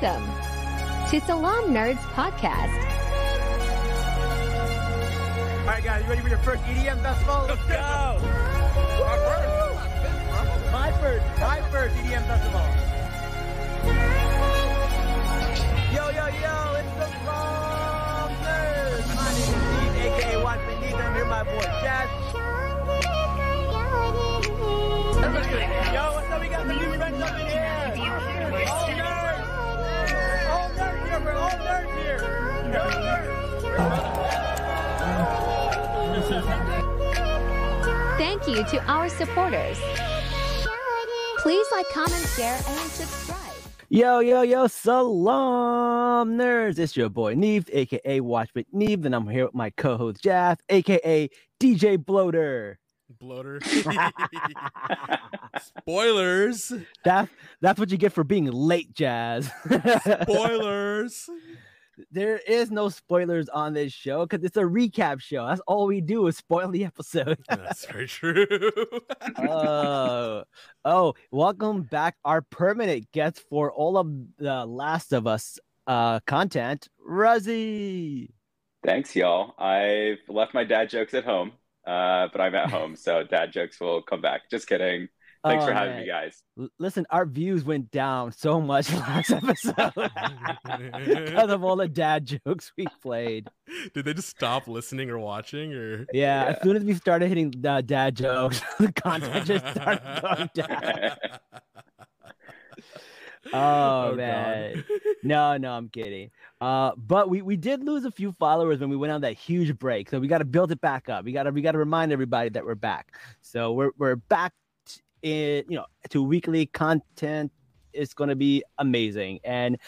Welcome to Salaam Nerds Podcast. All right, guys, you ready for your first EDM festival? Let's go! My first, my first EDM festival. Yo, yo, yo, it's the Salaam Nerds. My name is Steve, aka Watch with Neve. I'm here with my boy Jazz. Yo, what's up? We got some new friends up in here. Oh, All nerds. Thank you to our supporters. Please like, comment, share, and subscribe. Yo, yo, yo, salaam nerds. It's your boy Neve, aka Watch with Neve, and I'm here with my co-host Jazz, aka DJ Bloater. bloater. Spoilers. That's that's what you get for being late, Jazz. Spoilers. There is no spoilers on this show because it's a recap show. That's all we do is spoil the episode. That's very true. oh, oh, welcome back, our permanent guest for all of the Last of Us uh content, Ruzzy. Thanks, y'all. I've left my dad jokes at home, uh, but I'm at home, so dad jokes will come back. Just kidding. Thanks Oh, for having man. me, guys. L- Listen, our views went down so much last episode because of all the dad jokes we played. Did they just stop listening or watching or Yeah, as soon as we started hitting uh, dad jokes, the content just started going down. Oh, God. man, no, no, I'm kidding. Uh, but we we did lose a few followers when we went on that huge break, so we got to build it back up. We got to we got to remind everybody that we're back. So we're we're back t- in you know to weekly content. It's going to be amazing, and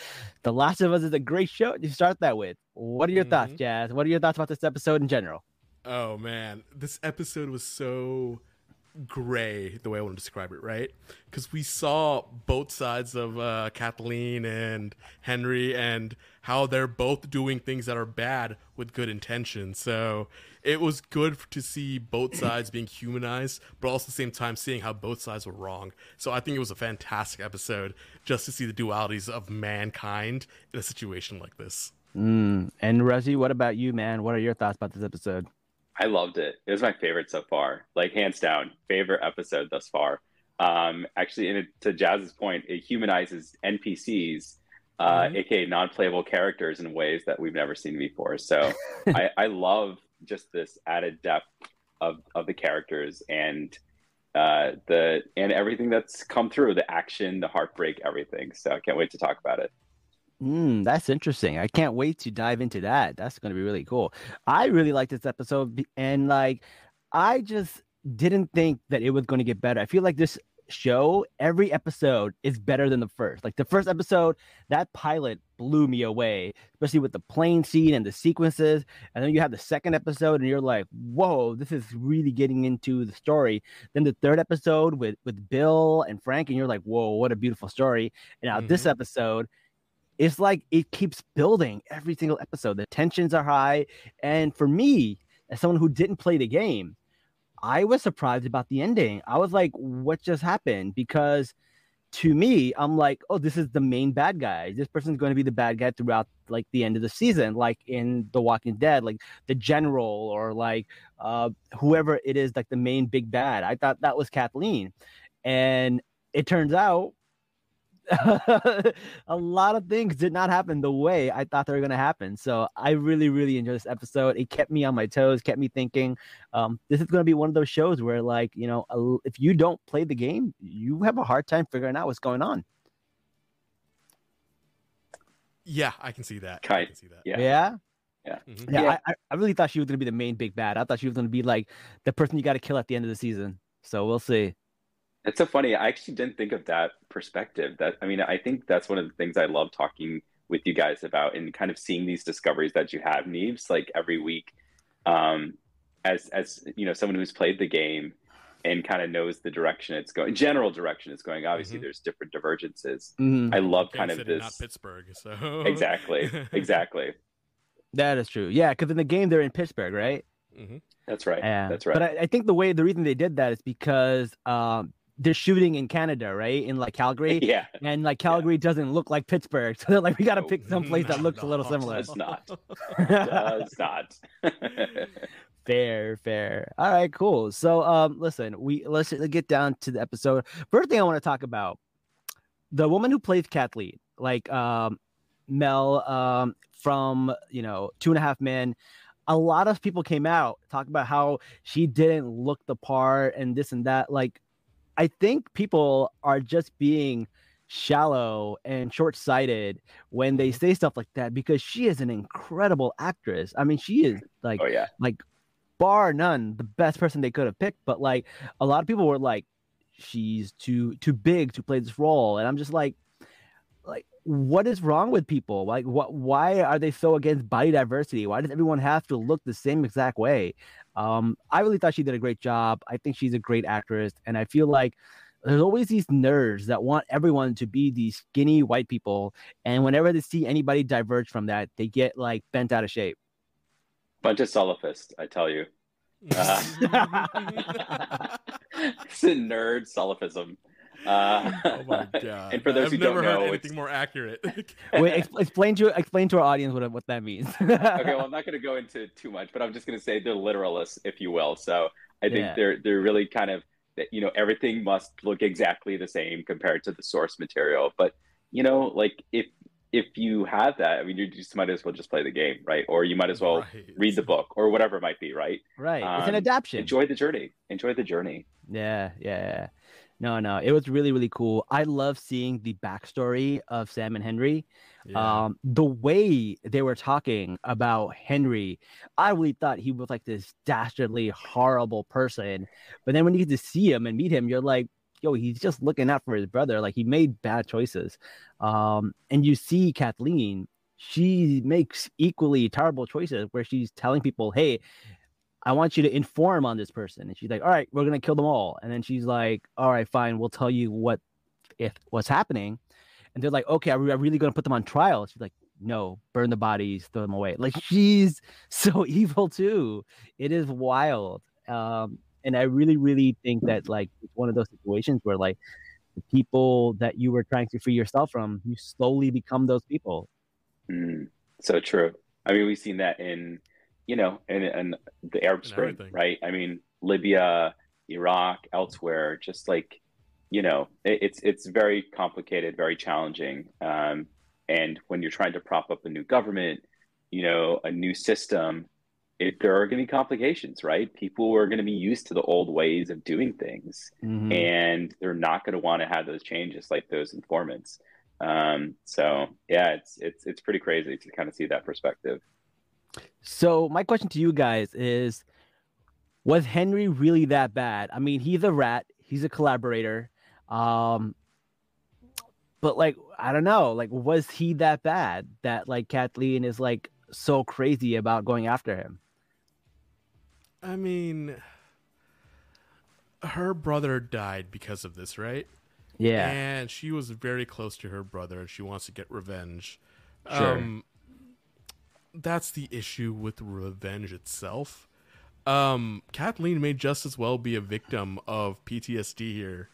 The Last of Us is a great show to start that with. What are your thoughts, Mhm. Jazz? What are your thoughts about this episode in general? Oh man, this episode was so gray the way I want to describe it, right? Because we saw both sides of uh, Kathleen and Henry and how they're both doing things that are bad with good intention. So it was good to see both sides being humanized, but also at the same time seeing how both sides were wrong. So I think it was a fantastic episode just to see the dualities of mankind in a situation like this. Mm. And Ruzzy, what about you, man? What are your thoughts about this episode? I loved it. It was my favorite so far, like hands down, favorite episode thus far. Um, actually, in it, to Jazz's point, it humanizes NPCs, uh, Mhm. aka non-playable characters, in ways that we've never seen before. So I, I love just this added depth of of the characters and uh, the and everything that's come through the action, the heartbreak, everything. So I can't wait to talk about it. Mm, that's interesting. I can't wait to dive into that. That's going to be really cool. I really like this episode, and like, I just didn't think that it was going to get better. I feel like this show, every episode is better than the first. Like the first episode, that pilot blew me away, especially with the plane scene and the sequences. And then you have the second episode, and you're like, "Whoa, this is really getting into the story." Then the third episode with with Bill and Frank, and you're like, "Whoa, what a beautiful story!" And now this Mhm. episode it's like it keeps building every single episode. The tensions are high. And for me, as someone who didn't play the game, I was surprised about the ending. I was like, what just happened? Because to me, I'm like, oh, this is the main bad guy. This person's going to be the bad guy throughout like the end of the season, like in The Walking Dead, like the general or like uh, whoever it is, like the main big bad. I thought that was Kathleen. And it turns out a lot of things did not happen the way I thought they were going to happen. So I really, really enjoyed this episode. It kept me on my toes, kept me thinking. Um, this is going to be one of those shows where, like, you know, if you don't play the game, you have a hard time figuring out what's going on. Yeah, I can see that. I can see that. Yeah. Yeah. Yeah. Yeah. I, I- I really thought she was going to be the main big bad. I thought she was going to be like the person you got to kill at the end of the season. So we'll see. It's so funny. I actually didn't think of that perspective. That I mean, I think that's one of the things I love talking with you guys about, and kind of seeing these discoveries that you have, Neves, like every week. Um, as as you know, someone who's played the game and kind of knows the direction it's going, general direction it's going. Obviously, Mhm. there's different divergences. Mhm. I love kind Kansas of City, not this. Pittsburgh. So Exactly. Exactly. That is true. Yeah. Because in the game, they're in Pittsburgh, right? hmm That's right. Yeah, That's right. But I, I think the way the reason they did that is because um, they're shooting in Canada, right? In like Calgary. yeah, And like Calgary doesn't look like Pittsburgh. So they're like, we gotta No. pick some place that No, looks a little similar. it's not. Does not. Fair, fair. All right, cool. So, um, listen, we let's get down to the episode. First thing I want to talk about the woman who plays Kathleen, like um, Mel, um, from you know Two and a Half Men. A lot of people came out talk about how she didn't look the part and this and that. Like, I think people are just being shallow and short-sighted when they mm-hmm. say stuff like that because she is an incredible actress. I mean, she is like oh yeah. like bar none the best person they could have picked but like a lot of people were like she's too too big to play this role and i'm just like like what is wrong with people? Like what why are they so against body diversity why does everyone have to look the same exact way? Um i really thought she did a great job. I think she's a great actress and i feel like there's always these nerds that want everyone to be these skinny white people and whenever they see anybody diverge from that they get like bent out of shape. Bunch of solofists, I tell you. Uh, it's a nerd soliphism. Uh, oh my god! And for those I've who never don't heard know, anything it's- more accurate. Wait, ex- explain to explain to our audience what what that means. okay, well, I'm not going to go into too much, but I'm just going to say they're literalists, if you will. So I think Yeah. they're they're really kind of you know everything must look exactly the same compared to the source material. But you know, like if if you have that, I mean, you just might as well just play the game, right? Or you might as well Right. read the book or whatever it might be, right? right, it's an Um, adaptation. Enjoy the journey. Enjoy the journey. Yeah, yeah, yeah. No, no, it was really, really cool. I love seeing the backstory of Sam and Henry. Yeah. Um, the way they were talking about Henry, I really thought he was like this dastardly, horrible person. But then when you get to see him and meet him, you're like, yo, he's just looking out for his brother. Like he made bad choices. Um, and you see Kathleen, she makes equally terrible choices where she's telling people, hey, I want you to inform on this person. And she's like, all right, we're gonna kill them all. And then she's like, all right, fine, we'll tell you what if what's happening. And they're like, okay, are we really gonna put them on trial? She's like, no, burn the bodies, throw them away. Like she's so evil too. It is wild. Um, and I really, really think that like it's one of those situations where like the people that you were trying to free yourself from, you slowly become those people. Mm, so true. I mean, we've seen that in, you know, and, in the Arab Spring, right? I mean, Libya, Iraq, elsewhere, just like, you know, it, it's it's very complicated, very challenging. Um, and when you're trying to prop up a new government, you know, a new system, it, there are going to be complications, right? People are going to be used to the old ways of doing things Mhm. and they're not going to want to have those changes like those informants. Um, so yeah, it's it's it's pretty crazy to kind of see that perspective. So my question to you guys is was Henry really that bad? I mean, he's a rat, he's a collaborator. Um but like I don't know, like was he that bad that like Kathleen is like so crazy about going after him? I mean, her brother died because of this, right? Yeah. And she was very close to her brother, and she wants to get revenge. Sure. Um, that's the issue with revenge itself. Um, Kathleen may just as well be a victim of PTSD here,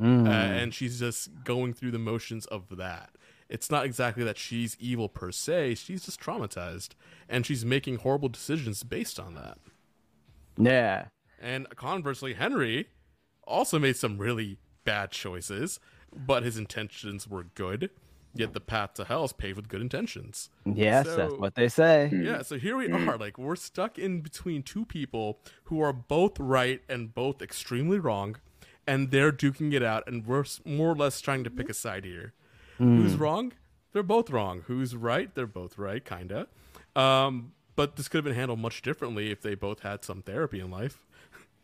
Mm. uh, and she's just going through the motions of that. It's not exactly that she's evil per se; she's just traumatized, and she's making horrible decisions based on that. yeah. And conversely, Henry also made some really bad choices, but his intentions were good. Yet the path to hell is paved with good intentions. Yes, that's what they say. Hmm. Yeah, so here we hmm. are. Like, we're stuck in between two people who are both right and both extremely wrong, and they're duking it out, and we're more or less trying to pick a side here. Hmm. Who's wrong? They're both wrong. Who's right? They're both right, kinda. Um, but this could have been handled much differently if they both had some therapy in life.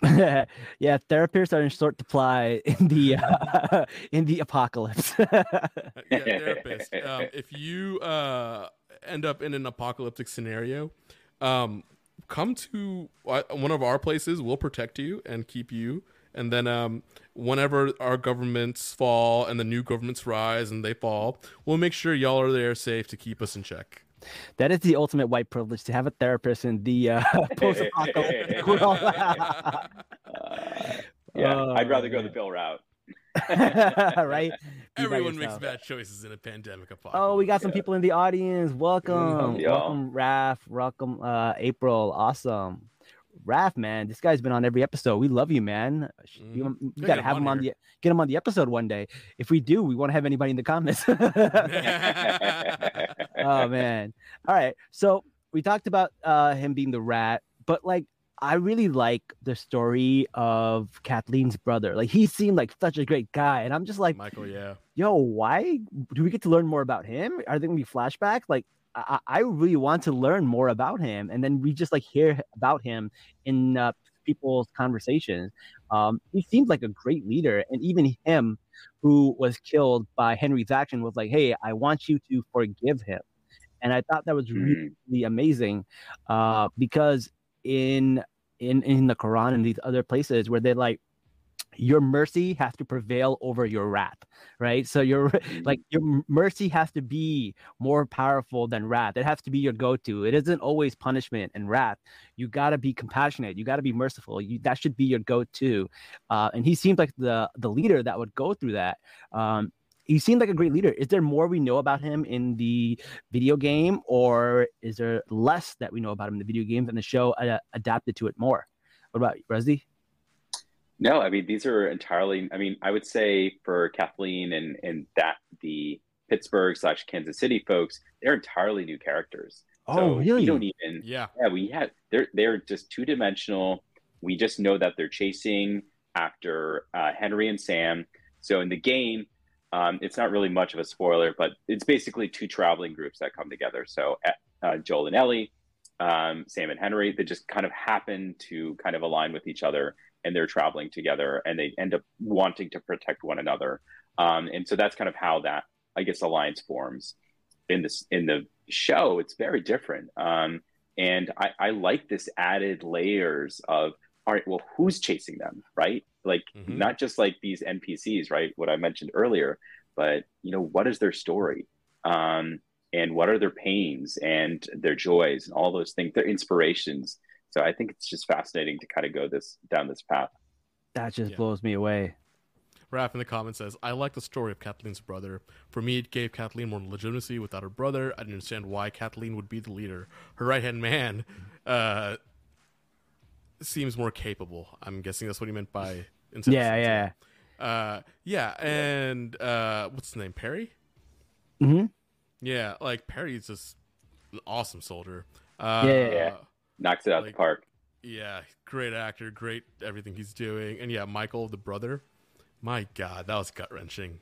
yeah, therapists are in short supply in the uh, in the apocalypse. yeah, therapist. Um, if you uh, end up in an apocalyptic scenario, um, come to uh, one of our places. We'll protect you and keep you. And then, um, whenever our governments fall and the new governments rise and they fall, we'll make sure y'all are there safe to keep us in check. That is the ultimate white privilege to have a therapist in the uh, post-apocalyptic world. Uh, yeah, Oh, I'd rather go the Bill route. right? Be Everyone makes bad choices in a pandemic apocalypse. Oh, we got some Yeah. people in the audience. Welcome, welcome, Raph. Welcome, uh, April. Awesome, Raph, man. This guy's been on every episode. We love you, man. You, Mhm. you Gotta him have on him on the get him on the episode one day. If we do, we won't have anybody in the comments. oh man. All right. So we talked about uh him being the rat, but like I really like the story of Kathleen's brother. Like he seemed like such a great guy, and I'm just like, Michael, yeah. yo, why do we get to learn more about him? Are there gonna be flashbacks? Like, I, I really want to learn more about him, and then we just like hear about him in uh, people's conversations. Um, he seems like a great leader, and even him, who was killed by Henry's action, was like, hey, I want you to forgive him, and I thought that was really Mhm. really amazing uh, because in in in the Quran and these other places where they're like your mercy has to prevail over your wrath right? So your like your mercy has to be more powerful than wrath. It has to be your go-to. It isn't always punishment and wrath. You got to be compassionate. You got to be merciful. You, that should be your go-to. Uh, and he seemed like the the leader that would go through that. Um, he seemed like a great leader. Is there more we know about him in the video game, or is there less that we know about him in the video games and the show uh, adapted to it more? What about you? No, I mean these are entirely. I mean, I would say for Kathleen and and that the Pittsburgh slash Kansas City folks, they're entirely new characters. Oh, so We don't even. Yeah. Yeah, we had. They're they're just two dimensional. We just know that they're chasing after uh, Henry and Sam. So in the game, um, it's not really much of a spoiler, but it's basically two traveling groups that come together. So uh, Joel and Ellie, um, Sam and Henry, they just kind of happen to kind of align with each other, and they're traveling together, and they end up wanting to protect one another. Um, and so that's kind of how that I guess alliance forms. In this in the show, it's very different. Um, and I, I like this added layers of all right, well, who's chasing them, right? Like Mhm. not just like these NPCs, right? What I mentioned earlier, but you know, what is their story? Um, and what are their pains and their joys and all those things, their inspirations. So I think it's just fascinating to kind of go this down this path. That just Yeah. blows me away. Raph in the comments says, I like the story of Kathleen's brother. For me, it gave Kathleen more legitimacy. Without her brother, I didn't understand why Kathleen would be the leader. Her right hand man uh, seems more capable. I'm guessing that's what he meant by. Yeah, yeah. Uh, yeah, and uh, what's his name? Perry? hmm Yeah, like Perry's just an awesome soldier. Uh, Yeah, yeah, yeah. Knocks it out Like- the park. yeah, great actor, great everything he's doing. And yeah, Michael, the brother. My God, that was gut wrenching.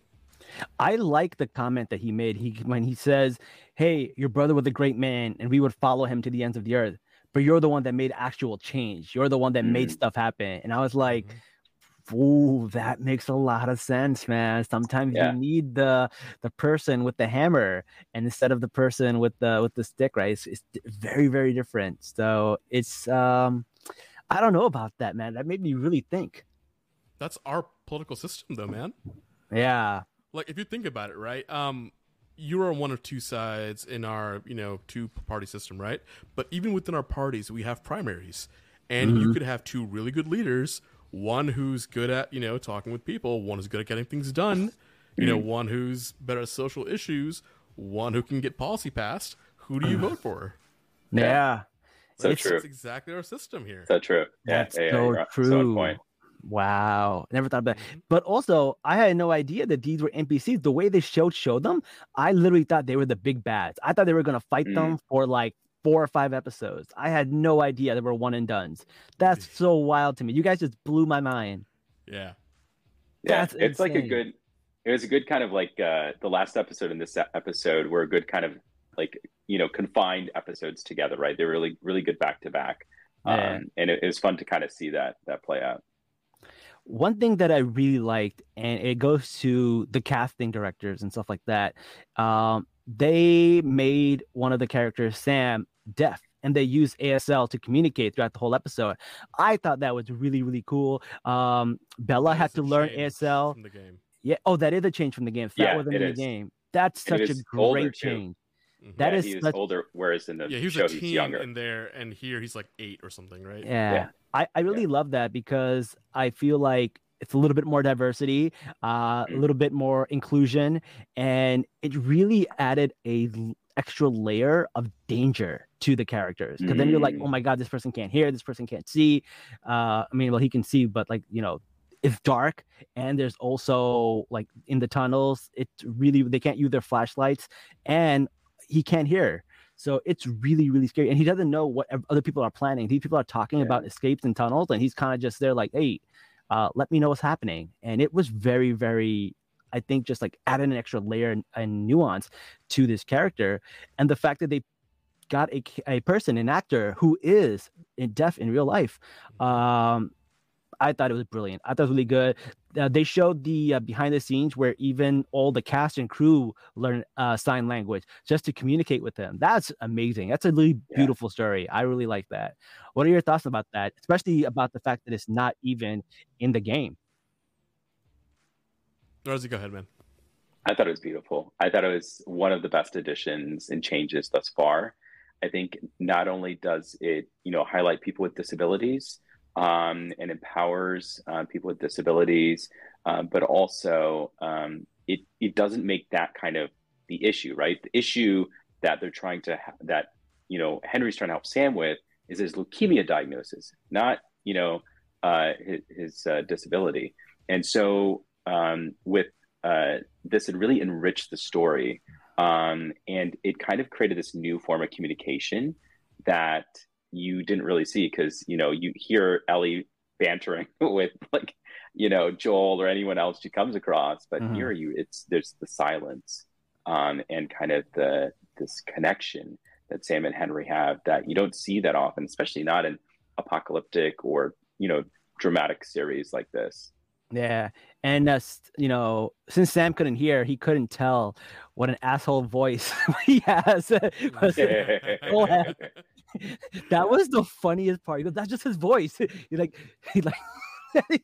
I like the comment that he made. He when he says, "Hey, your brother was a great man, and we would follow him to the ends of the earth." But you're the one that made actual change. You're the one that made Mhm. stuff happen. And I was like, Mhm. "Ooh, that makes a lot of sense, man. Sometimes Yeah. you need the the person with the hammer, and instead of the person with the with the stick, right? It's, it's very very different. So it's um, I don't know about that, man. That made me really think. That's our political system, though, man. Yeah, Like, if you think about it, right? Um, you are on one of two sides in our, you know, two party system, right? But even within our parties, we have primaries, and you could have two really good leaders. One who's good at, you know, talking with people. One who's good at getting things done. You know, one who's better at social issues. One who can get policy passed. Who do you vote for? yeah. Yeah. So It's- true. That's exactly our system here. So true. Yeah, That's yeah, yeah, so true. So point. Wow, never thought about that. Mhm. But also, I had no idea that these were NPCs. The way they showed showed them, I literally thought they were the big bads. I thought they were gonna fight Mm. them for like four or five episodes. I had no idea they were one and duns. That's so wild to me. You guys just blew my mind. Yeah. Yeah, That's it's like a good. It was a good kind of like uh, the last episode and this episode were a good kind of like you know confined episodes together, right? They were really really good back to back, um, and it, it was fun to kind of see that that play out. One thing that I really liked, and it goes to the casting directors and stuff like that. Um, they made one of the characters, Sam, deaf, and they use ASL to communicate throughout the whole episode. I thought that was really, really cool. Um, Bella had to learn ASL. from the game. Yeah. Oh, that is a change from the game. If that Yeah, wasn't it in the is. game. That's such a great too. change. Mhm. That yeah, is he was such- older, whereas in the yeah, he was show a he's younger. in there, and here he's like eight or something, right? Yeah. Yeah. I, I really love that because I feel like it's a little bit more diversity, uh, a little bit more inclusion, and it really added a l- extra layer of danger to the characters. Because then you're like, Mm. oh my god, this person can't hear, this person can't see. Uh, I mean, well, he can see, but like you know, it's dark, and there's also like in the tunnels, it's really they can't use their flashlights, and he can't hear. So it's really, really scary. And he doesn't know what other people are planning. These people are talking Yeah. about escapes and tunnels, and he's kind of just there, like, hey, uh, let me know what's happening. And it was very, very, I think, just like added an extra layer and, and nuance to this character. And the fact that they got a, a person, an actor who is in deaf in real life, um, I thought it was brilliant. I thought it was really good. Uh, they showed the uh, behind the scenes where even all the cast and crew learn uh, sign language just to communicate with them. That's amazing. That's a really Yeah. beautiful story. I really like that. What are your thoughts about that? Especially about the fact that it's not even in the game. Rosie, go ahead, man. I thought it was beautiful. I thought it was one of the best additions and changes thus far. I think not only does it, you know, highlight people with disabilities um, and empowers uh, people with disabilities, uh, but also um, it it doesn't make that kind of the issue, right? The issue that they're trying to ha- that you know Henry's trying to help Sam with is his leukemia diagnosis, not you know uh, his, his uh, disability. And so um, with uh, this, it really enriched the story, um, and it kind of created this new form of communication that you didn't really see because you know you hear Ellie bantering with like you know Joel or anyone else she comes across, but Mhm. here you it's there's the silence um, and kind of the this connection that Sam and Henry have that you don't see that often, especially not in apocalyptic or you know dramatic series like this. Yeah, and uh, you know, since Sam couldn't hear, he couldn't tell what an asshole voice he has. That was the funniest part. He goes, That's just his voice. He like, he like.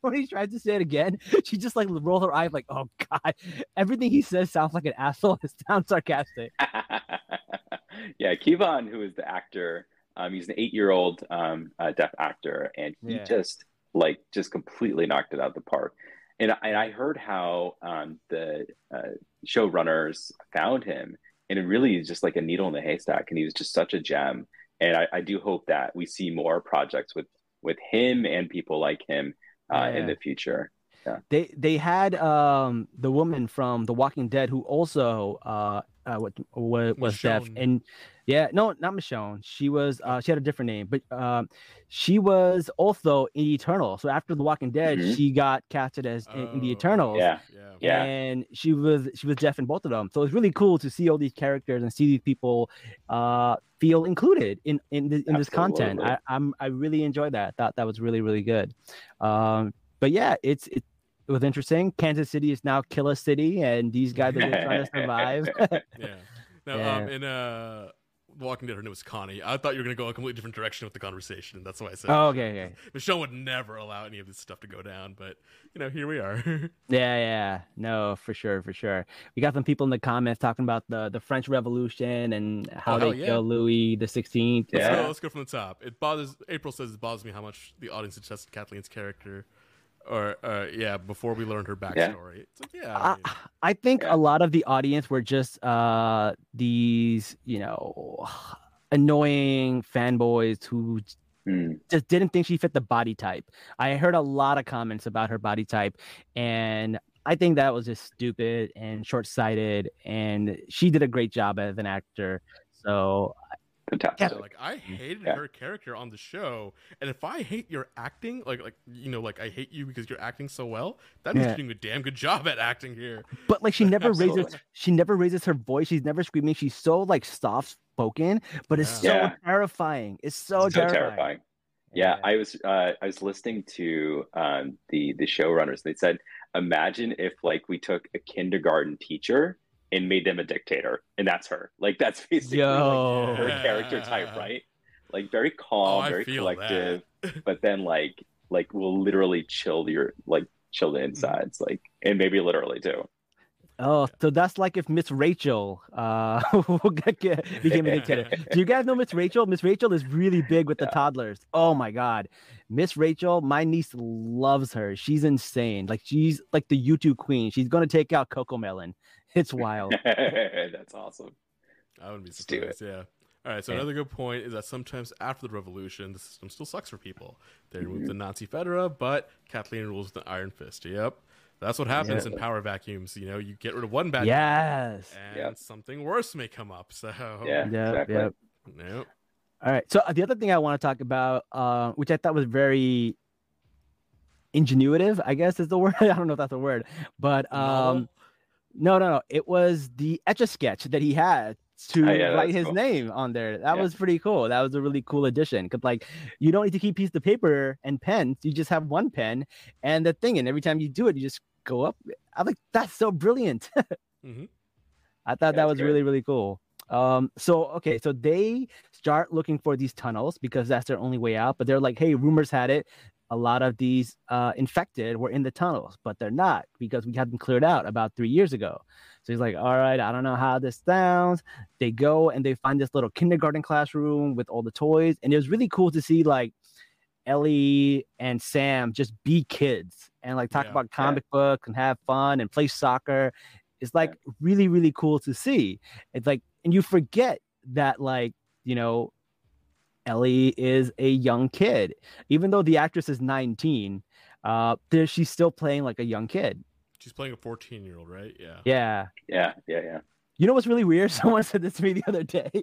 when he tries to say it again, she just like roll her eye like, "Oh God!" Everything he says sounds like an asshole. It sounds sarcastic. yeah, Keivonn, who is the actor, um, he's an eight-year-old um, uh, deaf actor, and he Yeah. just like just completely knocked it out of the park. And I- and I heard how um, the uh, showrunners found him, and it really is just like a needle in the haystack. And he was just such a gem. And I, I do hope that we see more projects with with him and people like him uh, in the future. They they had um the woman from The Walking Dead who also uh, uh what was, was deaf and yeah no not Michonne she was uh she had a different name but um she was also in Eternal so after The Walking Dead Mhm. she got casted as in, in the Oh, Eternals Yeah. Yeah. Yeah. and she was she was deaf in both of them so it's really cool to see all these characters and see these people uh feel included in in, this in this content I, i'm i really enjoyed that I thought that was really really good um but yeah it's it, it was interesting kansas city is now killer city and these guys are just trying to survive Yeah. Now, Yeah. um, in uh, Walking Dead, her name was Connie. I thought you were going to go a completely different direction with the conversation. And That's why I said. oh Michonne, okay okay 'cause Michonne would never allow any of this stuff to go down, but you know, here we are. yeah yeah no for sure for sure we got some people in the comments talking about the the french revolution and how Oh, they hell yeah. kill louis the 16th Let's, Yeah. go, let's go from the top. It bothers April says it bothers me how much the audience detested Kathleen's character, or uh, yeah, before we learned her backstory. It's like yeah, I I, mean, I think Yeah. a lot of the audience were just uh these you know annoying fanboys who Mm. just didn't think she fit the body type. I heard a lot of comments about her body type, and I think that was just stupid and short-sighted. And she did a great job as an actor. So Fantastic. yeah, like I hated Yeah. her character on the show, and if I hate your acting, like like you know, like I hate you because you're acting so well, that means Yeah. you're doing a damn good job at acting here. but like she never raises she never raises her voice. She's never screaming. She's so like soft spoken, but it's so Yeah. terrifying. It's so, so terrifying. terrifying. Yeah, I was uh, I was listening to um, the the showrunners. They said, imagine if like we took a kindergarten teacher and made them a dictator, and that's her. Like that's basically like, Yo. her character type, right? Like very calm, Oh, very collective, but then like like will literally chill your like chill the insides, like and maybe literally too. Oh, so that's like if Miss Rachel uh became a dictator. Do you guys know Miss Rachel? Miss Rachel is really big with the Yeah. toddlers. Oh my god. Miss Rachel, my niece loves her. She's insane. Like she's like the YouTube queen. She's gonna take out Cocomelon. It's wild. That's awesome. I wouldn't be Let's do surprised. Yeah. All right. So Yeah. another good point is that sometimes after the revolution, the system still sucks for people. They remove Mm-hmm. the Nazi FEDRA, but Kathleen rules with an iron fist. Yep. That's what happens Yeah. in power vacuums. You know, you get rid of one bad guy, yes. and Yep. something worse may come up. So Yeah. Yep, exactly. yep. Nope. All right. So uh, the other thing I want to talk about, uh, which I thought was very ingenuitive, I guess is the word. I don't know if that's a word, but um, no, no, no. It was the etch a sketch that he had to Oh, yeah, write his cool. name on there. That Yeah. was pretty cool. That was a really cool addition. Cause like you don't need to keep piece of paper and pens. You just have one pen and the thing, and every time you do it, you just go up. I'm like, that's so brilliant. Mhm. I thought that was really really cool. Um, so okay, so they start looking for these tunnels because that's their only way out. But they're like, hey, rumors had it, a lot of these uh, infected were in the tunnels, but they're not because we had them cleared out about three years ago. So he's like, all right, I don't know how this sounds. They go and they find this little kindergarten classroom with all the toys, and it was really cool to see like Ellie and Sam just be kids and like talk Yeah. about comic books and have fun and play soccer. It's like really, really cool to see. It's like, and you forget that, like, you know, Ellie is a young kid, even though the actress is 19. Uh, there she's still playing like a young kid. She's playing a 14 year old, right? Yeah. Yeah. Yeah, yeah, yeah. You know what's really weird? Someone said this to me the other day.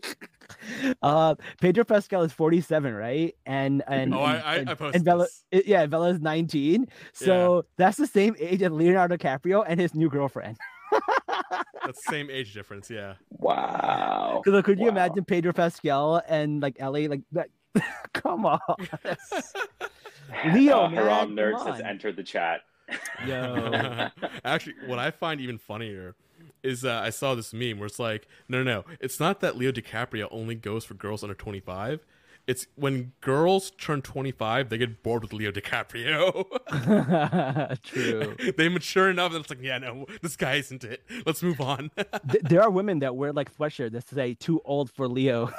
Uh, Pedro Pascal is 47, right? And and Oh, I- I- and, I posted and Bella, this. yeah, Bella's 19. So that's the same age as Leonardo DiCaprio and his new girlfriend. That's the same age difference. Yeah. Wow. So could you Wow. imagine Pedro Pascal and like Ellie like that? Come on, Leo, Uh, man, Haram Nerds has entered the chat. yo. Actually, what I find even funnier is uh, I saw this meme where it's like, no, no, no, it's not that Leo DiCaprio only goes for girls under 25. It's when girls turn 25, they get bored with Leo DiCaprio. True. they mature enough and it's like, yeah, no, this guy isn't it. Let's move on. Th- there are women that wear like sweatshirts that say "too old for Leo."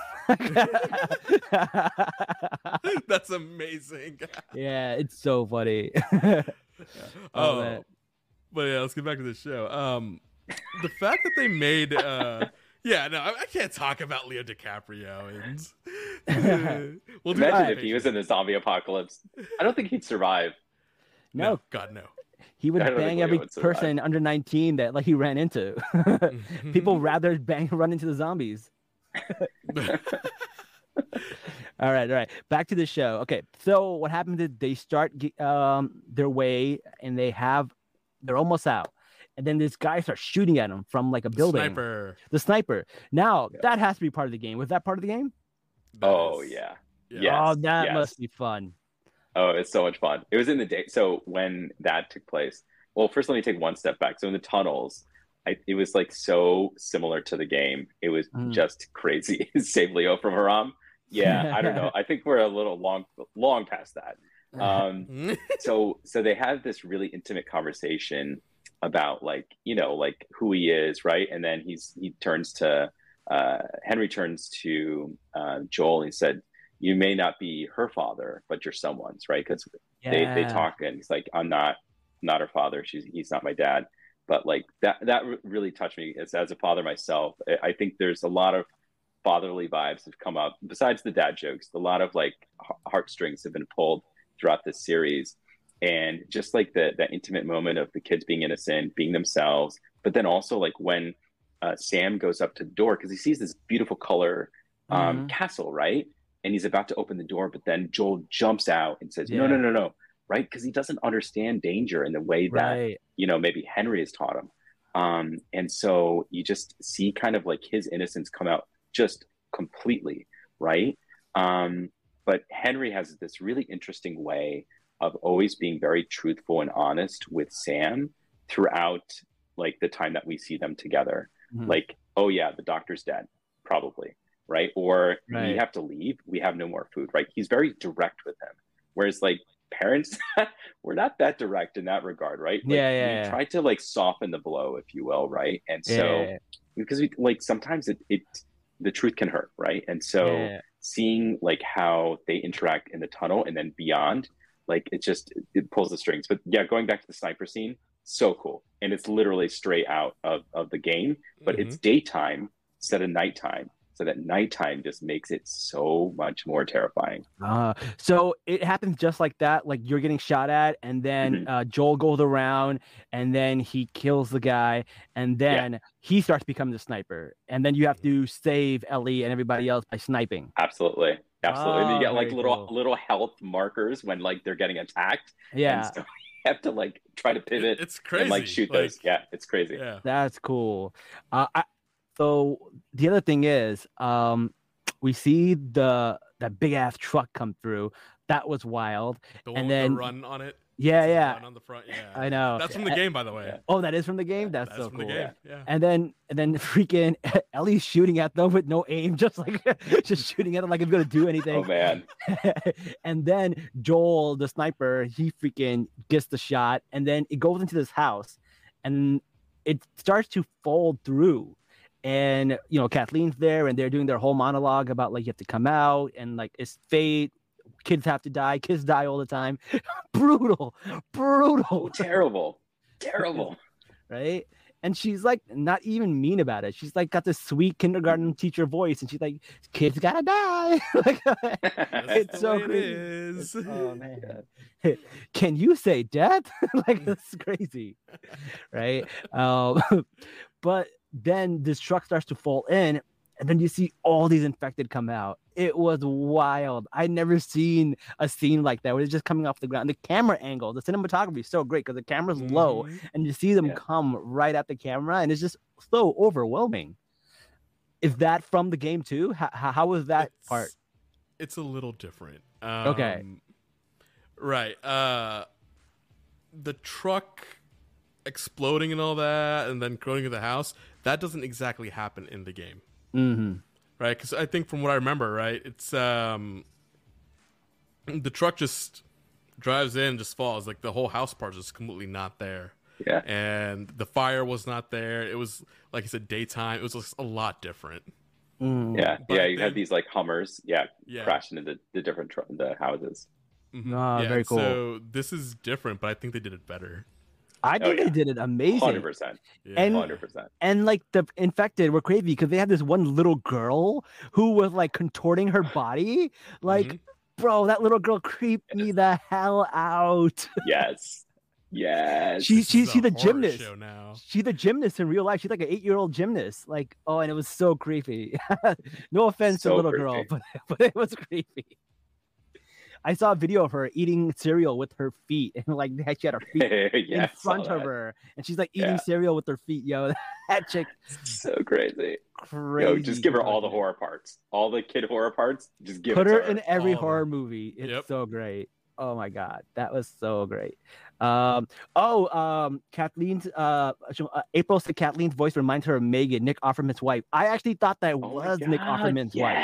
That's amazing. yeah, it's so funny. Oh, that. but yeah, let's get back to the show. Um, the fact that they made, uh, yeah, no, I, I can't talk about Leo DiCaprio. And we'll Imagine on if he was in the zombie apocalypse. I don't think he'd survive. no, God no. he would I don't think bang every would person under 19 that like he ran into. People rather bang run into the zombies. All right, all right. Back to the show. Okay, so what happens is they start ge- um their way and they have they're almost out, and then this guy starts shooting at him from like a building. Sniper. The sniper. Now Yeah. that has to be part of the game. Was that part of the game? Oh is- yeah. yeah. Yes, oh, that yes. must be fun. Oh, it's so much fun. It was in the day. So when that took place, well, first let me take one step back. So in the tunnels, I, it was like so similar to the game. It was Mm. just crazy. Save Leo from Haram. Yeah, I don't know. I think we're a little long, long past that. Um, so so they have this really intimate conversation about like you know like who he is right? And then he's he turns to uh henry turns to uh joel and he said you may not be her father but you're someone's right? Because they, they talk and he's like i'm not not her father. She's he's not my dad. But like that that really touched me as, as a father myself. I- think there's a lot of fatherly vibes have come up besides the dad jokes. A lot of like heartstrings have been pulled throughout this series and just like the that intimate moment of the kids being innocent being themselves but then also like when uh, sam goes up to the door because he sees this beautiful color um, Mhm. castle right? And he's about to open the door but then joel jumps out and says no no no no right? Because he doesn't understand danger in the way that Right. you know maybe henry has taught him. Um, and so you just see kind of like his innocence come out just completely right? Um, but henry has this really interesting way of always being very truthful and honest with sam throughout like the time that we see them together Mhm. like oh yeah the doctor's dead probably right or we have to leave we have no more food right he's very direct with him whereas like parents we're not that direct in that regard, right? Like, Yeah, yeah, We yeah. try to like soften the blow, if you will, right? And so Yeah. because we like sometimes it, it the truth can hurt, right? And so Yeah. seeing like how they interact in the tunnel and then beyond, like it just it pulls the strings. But yeah, going back to the sniper scene, so cool. And it's literally straight out of, of the game, but Mm-hmm. it's daytime instead of nighttime. So that nighttime just makes it so much more terrifying. Uh, so it happens just like that. Like you're getting shot at, and then Mhm. uh, Joel goes around, and then he kills the guy, and then he starts becoming the sniper, and then you have to save Ellie and everybody else by sniping. Absolutely. Absolutely. Oh, you get like little cool. little health markers when like they're getting attacked. Yeah, And so you have to like try to pivot It's crazy. and like shoot those. Yeah, it's crazy. Yeah. that's cool. Uh, I, so the other thing is, um, we see the that big ass truck come through. That was wild. The And one then- the run on it. Yeah, It's yeah. on the front. Yeah. I know. That's from the game, by the way. Oh, that is from the game. That's, That's so from cool. the game. Yeah. And then and then freaking Ellie's shooting at them with no aim, just like just shooting at them like it's gonna do oh, anything. Oh man. and then Joel, the sniper, he freaking gets the shot, and then it goes into this house, and it starts to fold through. And you know, Kathleen's there, and they're doing their whole monologue about like you have to come out, and like it's fate. Kids have to die. Kids die all the time. brutal, brutal Oh, terrible. Terrible. right? And she's like not even mean about it. She's like got this sweet kindergarten teacher voice, and she's like, "Kids gotta die." like, It's so way it crazy. is. oh man, can you say death? like that's crazy, right? Um, but then this truck starts to fall in, and then you see all these infected come out. It was wild. I'd never seen a scene like that where it's just coming off the ground. The camera angle, the cinematography is so great because the camera's low Mhm. and you see them Yeah. come right at the camera, and it's just so overwhelming. Is that from the game too? How, how was that It's- part? It's a little different. Um, Okay. Right. Uh, the truck exploding and all that, and then going to the house. That doesn't exactly happen in the game, Mm-hmm. right? Because I think from what I remember, right, it's um, the truck just drives in, just falls. Like the whole house part is just completely not there. Yeah. and the fire was not there. It was like I said, daytime. It was just a lot different. Mm. Yeah. But yeah. You then- have these like Hummers. Yeah. Yeah, Crashing into the, the different tr- the houses. Mhm. Ah, Yeah, very cool. So this is different, but I think they did it better. I Oh, think yeah. they did it amazing. Hundred percent. Yeah. And- Hundred percent. And like the infected were crazy because they had this one little girl who was like contorting her body. Like, Mhm. bro, that little girl creeped me the hell out. Yes. Yes. She, This she, is she's a the gymnast. show now. She's the gymnast in real life. She's like an eight-year-old gymnast. Like, oh, and it was so creepy. no offense to So little girl, but but it was creepy. I saw a video of her eating cereal with her feet, and like she had her feet yeah, in front of her, and she's like eating Yeah. cereal with her feet. Yo, that chick So crazy. crazy. Yo, just give her all the horror parts, all the kid horror parts. Just give Put it to her in every All of horror movie. It's Yep. so great. Oh my god, that was so great. Um, oh, um, Kathleen's uh, sh- uh, April said Kathleen's voice reminds her of Megan, Nick Offerman's wife. I actually thought that Oh was Nick God, Offerman's wife.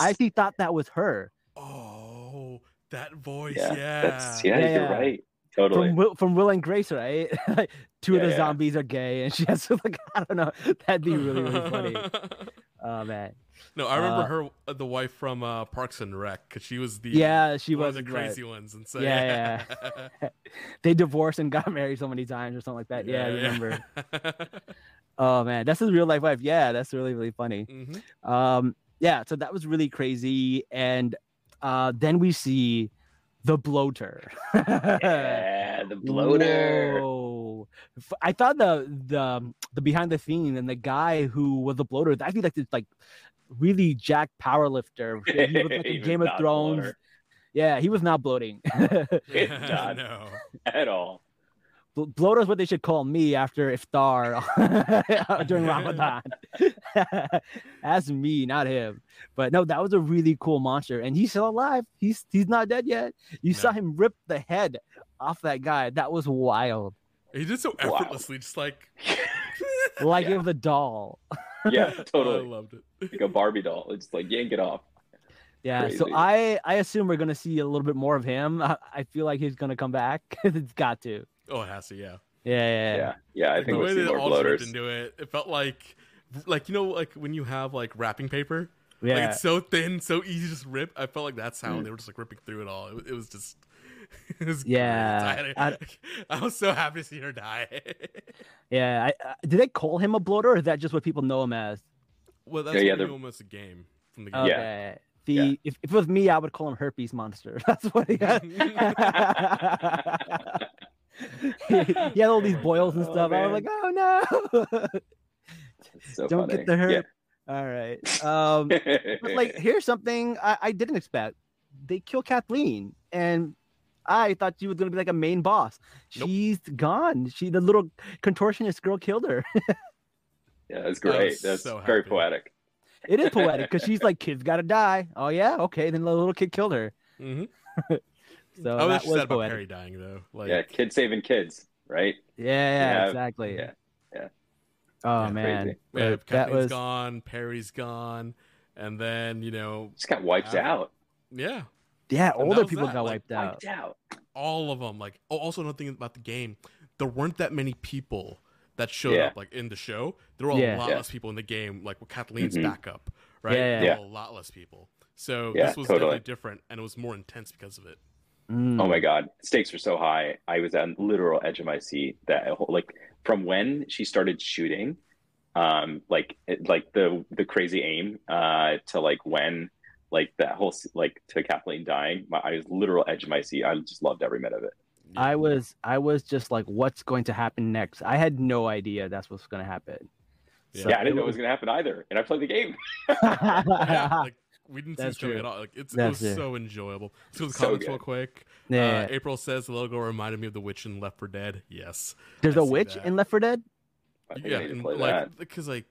I actually thought that was her Oh, that voice. yeah, Yeah. that's yeah, Yeah, you're yeah. right. Totally. from Will, from Will and Grace, right? Like, Two of the yeah. zombies are gay, and she has to like I don't know. That'd be really really funny. Oh man, no, I remember Uh, her, uh, the wife from uh, Parks and Rec, because she was the yeah, she one was of the right. crazy ones, and so Yeah, They divorced and got married so many times or something like that. Yeah, I yeah. remember. Oh man, that's his real life wife. Yeah, that's really really funny. Mhm. Um, yeah, so that was really crazy, and uh, then we see the bloater. yeah, the bloater. Whoa. F- I thought the the the behind the scene and the guy who was the bloater, I feel like this like really jack powerlifter. He was like He in was Game of Thrones. bloater Yeah, he was not bloating. God. no. at all. Bl- Bloater is what they should call me after iftar during Ramadan. That's me, not him. But no, that was a really cool monster, and he's still alive. He's he's not dead yet. You saw him rip the head off that guy. That was wild. He did so Wow. effortlessly, just like Like Yeah. it was a doll. Yeah, Oh, I totally. loved it. like a Barbie doll. It's like yank it off. Yeah, so I I assume we're gonna see a little bit more of him. I, I feel like he's gonna come back. it's got to. Oh, it has to. Yeah. Yeah, yeah, Yeah, yeah. yeah. I Like, think the way see they all dripped bloaters. into it, it felt like, like you know, like when you have like wrapping paper. Yeah. Like it's so thin, so easy to just rip. I felt like that's how Mm. they were just like ripping through it all. It, was- it was just, it was. Yeah, I, I was so happy to see her die. yeah. I, uh, did they call him a bloater, or is that just what people know him as? well, that's Yeah, yeah, yeah, yeah, they're- almost a game from the game. Okay. The Yeah. if, if it was me, I would call him herpes monster. That's what he had. he had all these Oh boils and stuff. Oh, I was like, oh no. So Don't funny. get the herp. All right. Um, but like, here's something I, I didn't expect. They kill Kathleen, and I thought she was gonna be like a main boss. Nope. She's gone. She the little contortionist girl killed her. yeah, that's great. That's so very happy. poetic. it is poetic because she's like, kids gotta die. Oh yeah, okay. Then the little kid killed her. hmm So I was that just was sad about. Perry dying though. Like, yeah, kids saving kids, right? Yeah, yeah, Yeah, exactly. yeah, yeah. Oh Yeah, man, crazy. yeah, that Kathleen's was gone, Perry's gone, and then you know, Just got wiped Yeah. out. yeah, yeah. And Older people that, got like, wiped out. Wiped out. all of them. Like, oh, also another thing about the game, there weren't that many people that showed Yeah. up like in the show. There were a Yeah. lot Yeah. less people in the game, like with Kathleen's Mhm. backup, right? Yeah, There yeah. a lot less people. So Yeah, this was totally. definitely different, and it was more intense because of it. Mm. Oh my god, stakes were so high. I was on literal edge of my seat. That whole, like from when she started shooting, um, like it, like the the crazy aim, uh, to like when like that whole like to Kathleen dying. My, I was literal edge of my seat. I just loved every minute of it. I was I was just like, what's going to happen next? I had no idea that's what's going to happen. Yeah. So yeah, I didn't know it it was gonna happen either, and I played the game. yeah, like we didn't see That's this coming true. at all. Like it's That's it was true. so enjoyable. Let's go to the So comments good. real quick. yeah. Uh, April says the logo reminded me of the witch in Left 4 Dead. Yes. There's I a witch that. in Left 4 Dead. Yeah, I need to and, like because like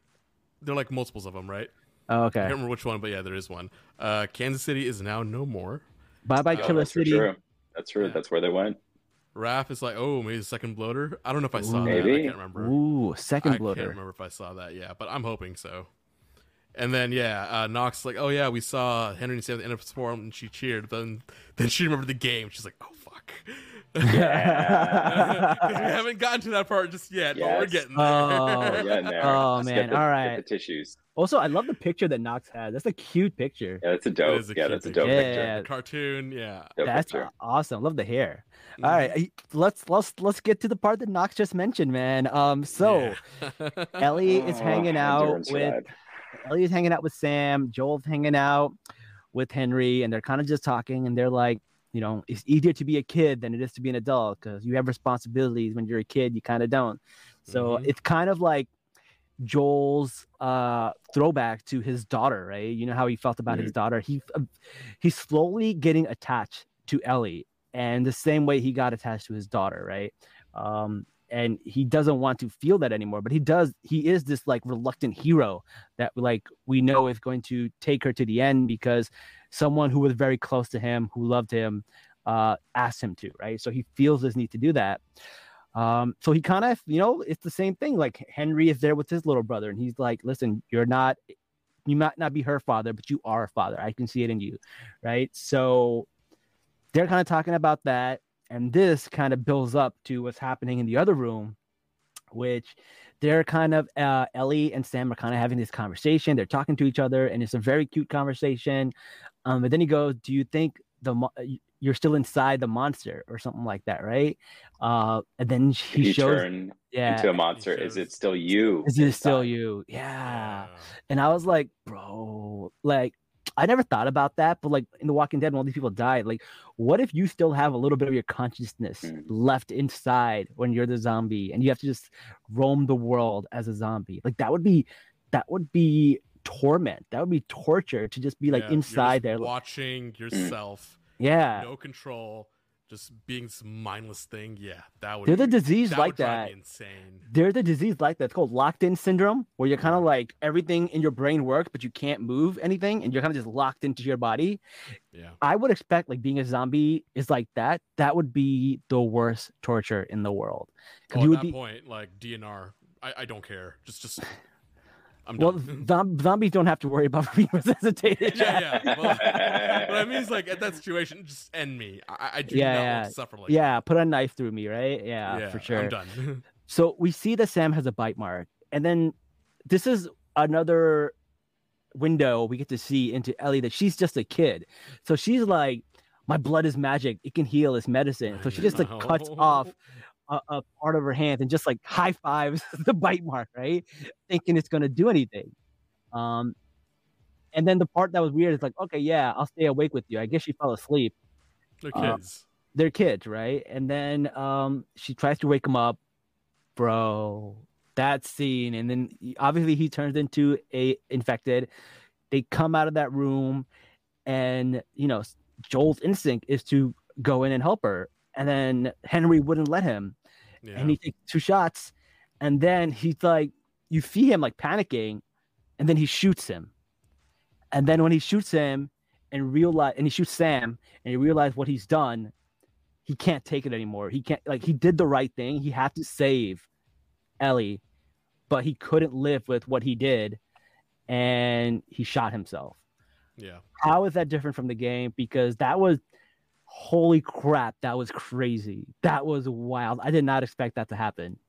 they're like multiples of them, right? Oh, okay. I can't remember which one, but yeah, there is one. Uh, Kansas City is now no more. Bye bye, Oh, Oh, Killer that's City. true. That's true. Yeah. That's where they went. Raph is like, oh, maybe the second bloater. I don't know if I saw Ooh. that. I Maybe. can't remember. Ooh, second bloater. I bloater. can't remember if I saw that. Yeah, but I'm hoping so. And then yeah, uh, Knox like, oh yeah, we saw Henry and Sam at the end of the forum, and she cheered. Then then she remembered the game. She's like, oh fuck. Yeah. we haven't gotten to that part just yet, but we're getting there. Oh. We're getting there. Oh, man. get the, All get right. the tissues. also, I love the picture that Knox has. That's a cute picture. Yeah, that's a dope. is a yeah, cute that's a picture. dope Yeah. picture. Cartoon, yeah. Dope That's picture. awesome. Love the hair. Mm-hmm. All right, let's let's let's get to the part that Knox just mentioned, man. Um, so Yeah. Ellie is Oh, hanging out with ride. Ellie is hanging out with Sam. Joel's hanging out with Henry, and they're kind of just talking. And they're like, you know, it's easier to be a kid than it is to be an adult because you have responsibilities when you're a kid. You kind of don't. So Mhm. it's kind of like Joel's uh throwback to his daughter, right? You know how he felt about his daughter. He uh, he's slowly getting attached to Ellie, and the same way he got attached to his daughter, right? Um, and he doesn't want to feel that anymore, but he does. He is this like reluctant hero that like we know is going to take her to the end because someone who was very close to him, who loved him, uh, asked him to, right? So he feels this need to do that. Um, so he kind of, you know, it's the same thing. Like Henry is there with his little brother, and he's like, "Listen, you're not, you might not be her father, but you are a father. I can see it in you, right?" So they're kind of talking about that, and this kind of builds up to what's happening in the other room, which they're kind of uh, Ellie and Sam are kind of having this conversation. They're talking to each other, and it's a very cute conversation. Um, but then he goes, "Do you think the mo- you're still inside the monster or something like that, right?" Uh, and then he you shows, turn yeah, into a monster, is it still you? is it still inside? you? Yeah. And I was like, bro, like I never thought about that, but like in The Walking Dead, when all these people died, like what if you still have a little bit of your consciousness Mm. left inside when you're the zombie and you have to just roam the world as a zombie? Like that would be that would be torment. That would be torture to just be like Yeah, inside there. like- watching yourself, yeah. no control, just being this mindless thing. Yeah, that would. There's a disease that like that. insane. There's a disease like that. It's called locked in syndrome, where you're kind of like everything in your brain works, but you can't move anything, and you're kind of just locked into your body. Yeah. I would expect like being a zombie is like that. That would be the worst torture in the world. Oh, at you would that be point, like DNR, I, I don't care. Just, just. I'm Well, done. zombies don't have to worry about being resuscitated. yeah, yeah. Well, but I mean, it's like at that situation, just end me. I, I do Yeah, not yeah. want to suffer like yeah, put a knife through me, right? Yeah, that. for sure. I'm done. So we see that Sam has a bite mark, and then this is another window we get to see into Ellie that she's just a kid. So she's like, "My blood is magic; it can heal. It's medicine." So she just like cuts off a, a part of her hand and just like high fives the bite mark, right? Thinking it's gonna do anything. Um, and then the part that was weird is like, okay, yeah, I'll stay awake with you. I guess she fell asleep They're Uh, kids. they're kids, right? And then um she tries to wake him up, bro. That scene, and then obviously he turns into a infected. They come out of that room, and you know Joel's instinct is to go in and help her, and then Henry wouldn't let him, yeah. and he takes two shots, and then he's like, you see him like panicking, and then he shoots him, and then when he shoots him, and realize, and he shoots Sam, and he realizes what he's done, he can't take it anymore. He can't like he did the right thing. He had to save Ellie, but he couldn't live with what he did, and he shot himself. yeah. How is that different from the game? Because that was holy crap, that was crazy. That was wild. I did not expect that to happen.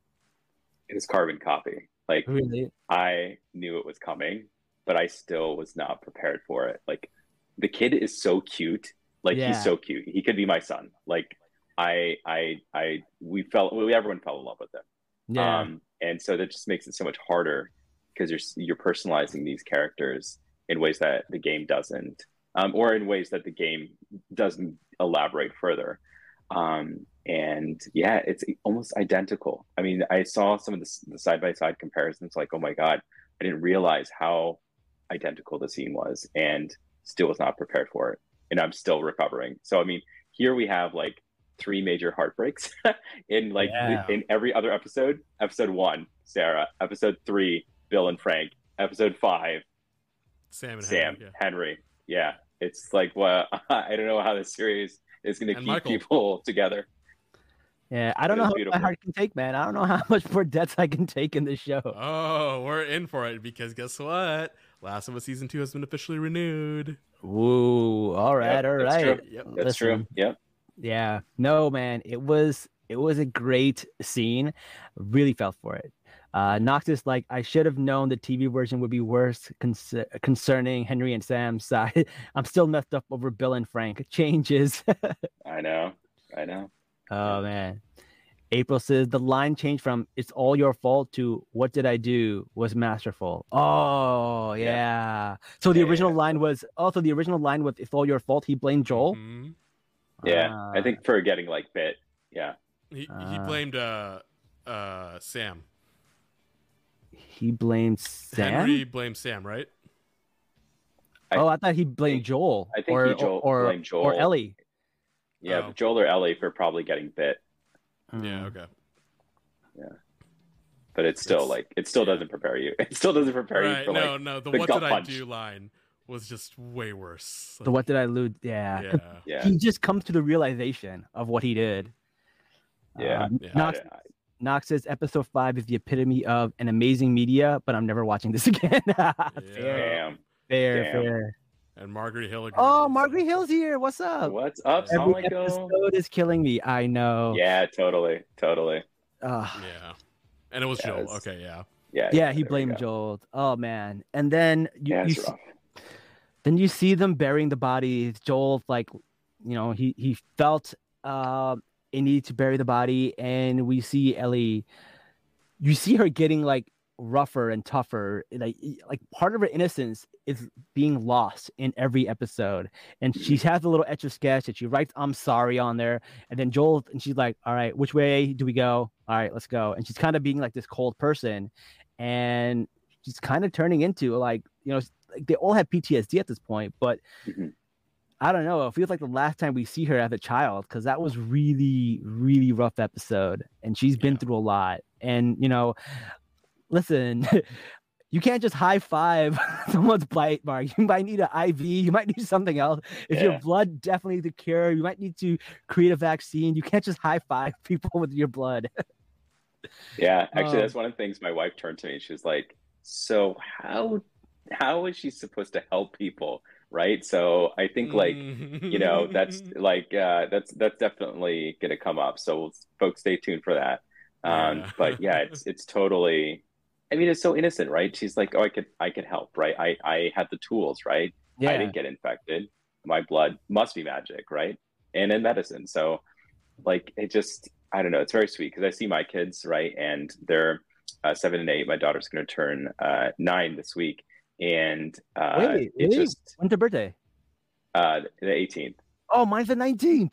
It's carbon copy. Like Really? I knew it was coming, but I still was not prepared for it. Like the kid is so cute. Like Yeah. he's so cute. He could be my son. Like I I I we fell we everyone fell in love with him. Yeah. Um and so that just makes it so much harder because you're you're personalizing these characters in ways that the game doesn't. Um, or in ways that the game doesn't elaborate further. Um, and yeah, it's almost identical. I mean, I saw some of the, the side-by-side comparisons, like, oh my god, I didn't realize how identical the scene was, and still was not prepared for it, and I'm still recovering. So I mean, here we have like three major heartbreaks in like Yeah. in every other episode. Episode one, Sarah. Episode three, Bill and Frank. Episode five, Sam and Sam, Henry, yeah. Henry. Yeah, it's like well, I don't know how this series is going to keep Michael. people together. yeah. I don't it know how much my heart can take, man. I don't know how much more deaths I can take in this show. Oh, we're in for it because guess what? Last of Us season two has been officially renewed. Woo. All right, Yep, all that's true. Yep. That's Listen, true. Yep. Yeah. No, man. It was it was a great scene. Really felt for it. Uh, Knox is like, I should have known the TV version would be worse concer- concerning Henry and Sam's side. I'm still messed up over Bill and Frank. Changes. I know. I know. oh man. April says the line changed from "It's all your fault" to "What did I do?" was masterful. Oh yeah. Yeah. So the Yeah, original yeah. line was also the original line was "It's all your fault." He blamed Joel. Mhm. Yeah, I Ah. think for getting like bit. Yeah. He he Ah. blamed uh uh Sam. He blamed Sam. Henry blamed Sam, right? I oh, I thought he blamed think- Joel. I think or, he Joel- or, blamed or Ellie. Yeah, Oh. Joel or Ellie for probably getting bit, Mm. Yeah. Okay. Yeah. But it's still It's- like it still doesn't prepare you. It still doesn't prepare you for No, like no. The, the what gut did I do line was just way worse. The what did I lose? Yeah. Yeah. yeah. He just comes to the realization of what he did. Yeah. Um, Yeah. Knox, I- Knox says episode five is the epitome of an amazing media, but I'm never watching this again. fair, Damn. fair, Damn. fair. And Margaret Hill. agrees. Oh, Margaret Hill's here. What's up? What's up, Every Sonico? episode is killing me. I know. Yeah, totally, totally. Ugh. Yeah. And it was Yeah, Joel. it's- Okay. Yeah. Yeah. yeah, he blamed. Joel. Oh man. And then you, Yeah, you see- then you see them burying the bodies. Joel, like, you know, he he felt uh, a need to bury the body, and we see Ellie. You see her getting like rougher and tougher. Like, like part of her innocence is being lost in every episode. And she has a little etch a sketch that she writes "I'm sorry" on there, and then Joel and she's like, "All right, which way do we go? All right, let's go." And she's kind of being like this cold person, and she's kind of turning into like you know like they all have PTSD at this point, but Mhm. I don't know. It feels like the last time we see her as a child because that was really, really rough episode, and she's been Yeah. through a lot. And you know, listen, you can't just high five someone's bite mark. You might need an IV. You might need something else. If your blood definitely needs a cure, you might need to create a vaccine. You can't just high five people with your blood. Yeah, actually, Um, that's one of the things my wife turned to me. She was like, so how how is she supposed to help people, right? So I think like you know that's like uh, that's that's definitely going to come up. So folks, stay tuned for that. Um, Yeah. but yeah, it's it's totally. I mean, it's so innocent, right? She's like, "Oh, I could, I could help, right? I, I had the tools, right? Yeah. I didn't get infected. My blood must be magic, right? And in medicine, so like it just, I don't know. It's very sweet because I see my kids, right, and they're uh, seven and eight. My daughter's going to turn uh, nine this week, and uh, Wait, it really? just When's your birthday? uh, the eighteenth. Oh, mine's the 19th.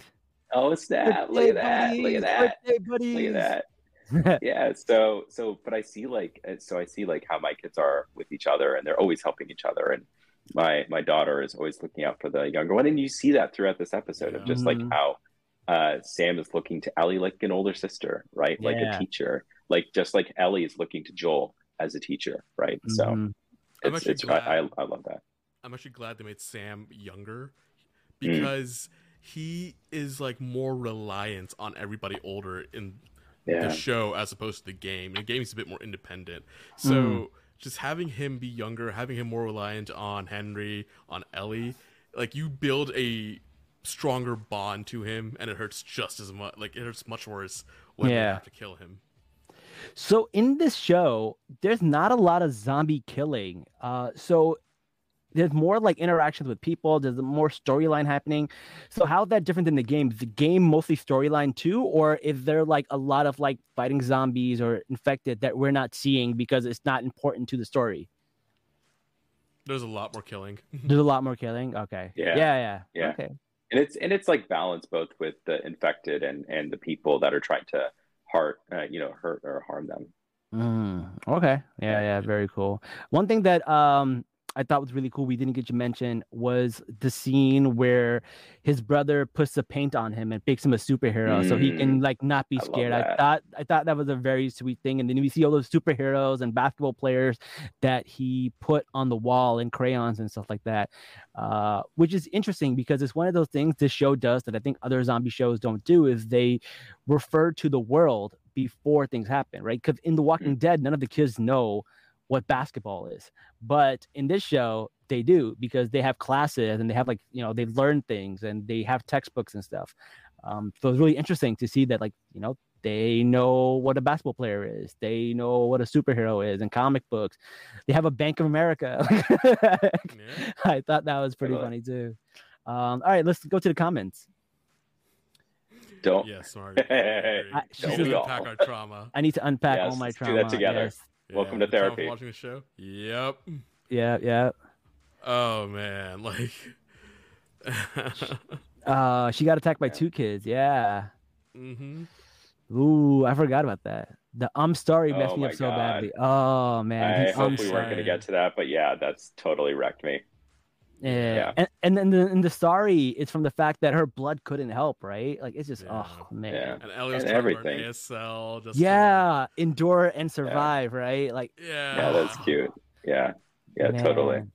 Oh, snap! Look at that! Look at that! Birthday buddies. Look at that! yeah so so but i see like uh, so i see like how my kids are with each other and they're always helping each other and my my daughter is always looking out for the younger one and you see that throughout this episode of just like Mhm. how uh sam is looking to ellie like an older sister right like Yeah. a teacher like just like ellie is looking to joel as a teacher right so Mhm. I'm actually it's I, I glad. i love that I'm actually glad they made Sam younger Mm. because he is like more reliant on everybody older in yeah the show as opposed to the game. And the game is a bit more independent. So Mm. just having him be younger, having him more reliant on Henry, on Ellie, like you build a stronger bond to him and it hurts just as much like it hurts much worse when you have to kill him. So in this show, there's not a lot of zombie killing. Uh, so there's more like interactions with people. There's more storyline happening. So how's that different than the game? Is the game mostly storyline too, or is there like a lot of like fighting zombies or infected that we're not seeing because it's not important to the story? There's a lot more killing. There's a lot more killing. Okay. Yeah. Yeah. Yeah. Yeah. Okay. and it's and it's like balanced both with the infected and and the people that are trying to hurt uh, you know hurt or harm them Mm, okay. Yeah, yeah, very cool. One thing that um I thought was really cool we didn't get to mention was the scene where his brother puts the paint on him and makes him a superhero so he can like not be scared. I that. thought I thought that was a very sweet thing. And then we see all those superheroes and basketball players that he put on the wall in crayons and stuff like that. Uh, which is interesting because it's one of those things this show does that I think other zombie shows don't do is they refer to the world before things happen, right? Because in The Walking Dead, none of the kids know what basketball is. But in this show, they do because they have classes and they have like, you know, they learn things and they have textbooks and stuff. Um, so it's really interesting to see that, like, you know, they know what a basketball player is. They know what a superhero is in comic books. They have a Bank of America. Yeah. I thought that was pretty Totally. funny too. Um, all right, let's go to the comments. don't Yeah, sorry. I- Let's she's we all? unpack our trauma. I need to unpack Yes, all my let's do trauma. that together. Yes. Welcome to therapy. Watching the show. Yep. Yeah, yeah. Oh man, like. Uh, she got attacked by Yeah. two kids. Yeah. Mm-hmm. Ooh, I forgot about that. The um story messed Oh me up my so God. badly. Oh man, i hope we weren't going to get to that but yeah that's totally wrecked me Yeah. Yeah. And and then the, in the story, it's from the fact that her blood couldn't help, right? Like it's just Yeah. oh man. Yeah. And Ellie was And trying to everything. ASL. Just Yeah, endure and survive, right? Like yeah. yeah that's cute yeah yeah totally man.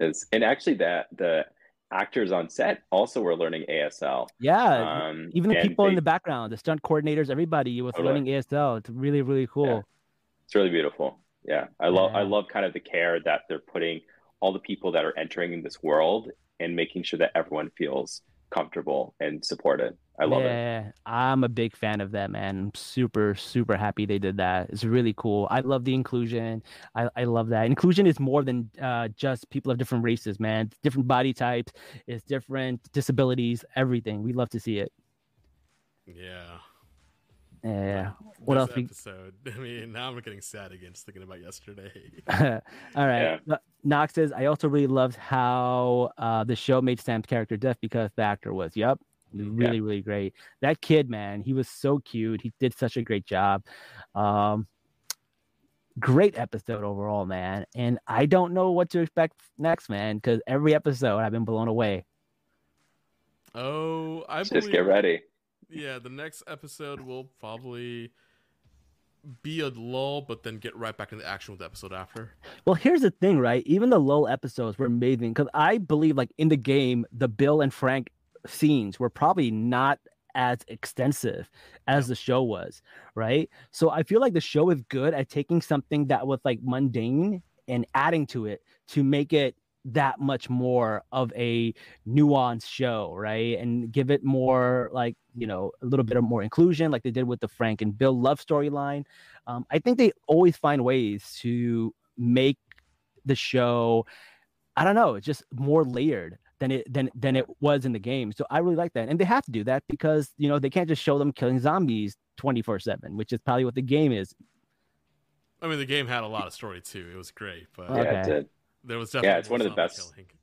it's, and actually that the actors on set also were learning asl Yeah, um even the and people in the background, the stunt coordinators, everybody was Totally. learning ASL. It's really, really cool. it's really beautiful yeah i love i love kind of the care that they're putting all the people that are entering in this world and making sure that everyone feels comfortable and supported i love it yeah, I'm a big fan of that, man. I'm super, super happy they did that. It's really cool. I love the inclusion. I, I love that. Inclusion is more than uh, just people of different races, man. It's different body types, it's different disabilities, everything. We love to see it. Yeah. Yeah. What This else? We... Episode. I mean, now I'm getting sad again just thinking about yesterday. All right. Yeah. No- Knox says, I also really loved how uh, the show made Sam's character deaf because the actor was. Yep. Really, really great. That kid, man, he was so cute. He did such a great job. Um, great episode overall, man. And I don't know what to expect next, man, because every episode I've been blown away. Oh, I just believe, get ready Yeah, the next episode will probably be a lull, but then get right back into action with the episode after. Well, here's the thing, right? Even the lull episodes were amazing because I believe, like in the game, the Bill and Frank scenes were probably not as extensive as the show was, right? So I feel like the show is good at taking something that was like mundane and adding to it to make it that much more of a nuanced show, right? And give it more like, you know, a little bit of more inclusion, like they did with the Frank and Bill love storyline. Um, I think they always find ways to make the show, I don't know, it's just more layered than it than than it was in the game. So I really like that. And they have to do that because, you know, they can't just show them killing zombies 24/7, which is probably what the game is. I mean, the game had a lot of story too. It was great, but Yeah, it did. There was definitely Yeah, it's one of the best- killing.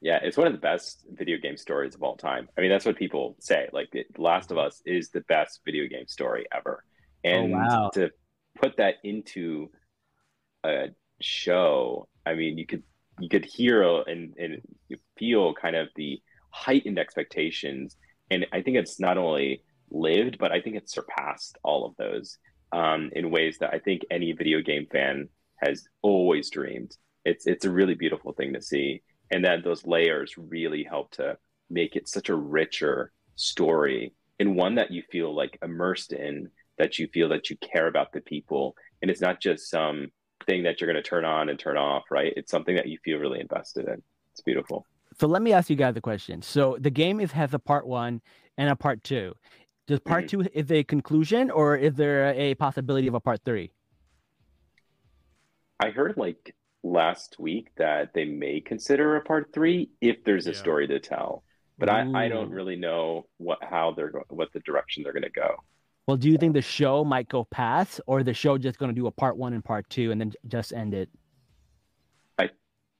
Yeah, it's one of the best video game stories of all time. I mean, that's what people say. Like, The Last of Us is the best video game story ever. And wow. to put that into a show, I mean, you could you could hear and and feel kind of the heightened expectations, and I think it's not only lived, but I think it's surpassed all of those um, in ways that I think any video game fan has always dreamed. It's it's a really beautiful thing to see, and that those layers really help to make it such a richer story and one that you feel like immersed in, that you feel that you care about the people, and it's not just some thing that you're going to turn on and turn off, right? It's something that you feel really invested in. It's beautiful. So let me ask you guys a question. So the game is has a part one and a part two. Does part Mhm. two is a conclusion or is there a possibility of a part three? I heard like last week that they may consider a part three if there's a Yeah. story to tell. But I, I don't really know what how they're go- what the direction they're going to go. Well, do you think the show might go past, or the show just going to do a part one and part two and then just end it?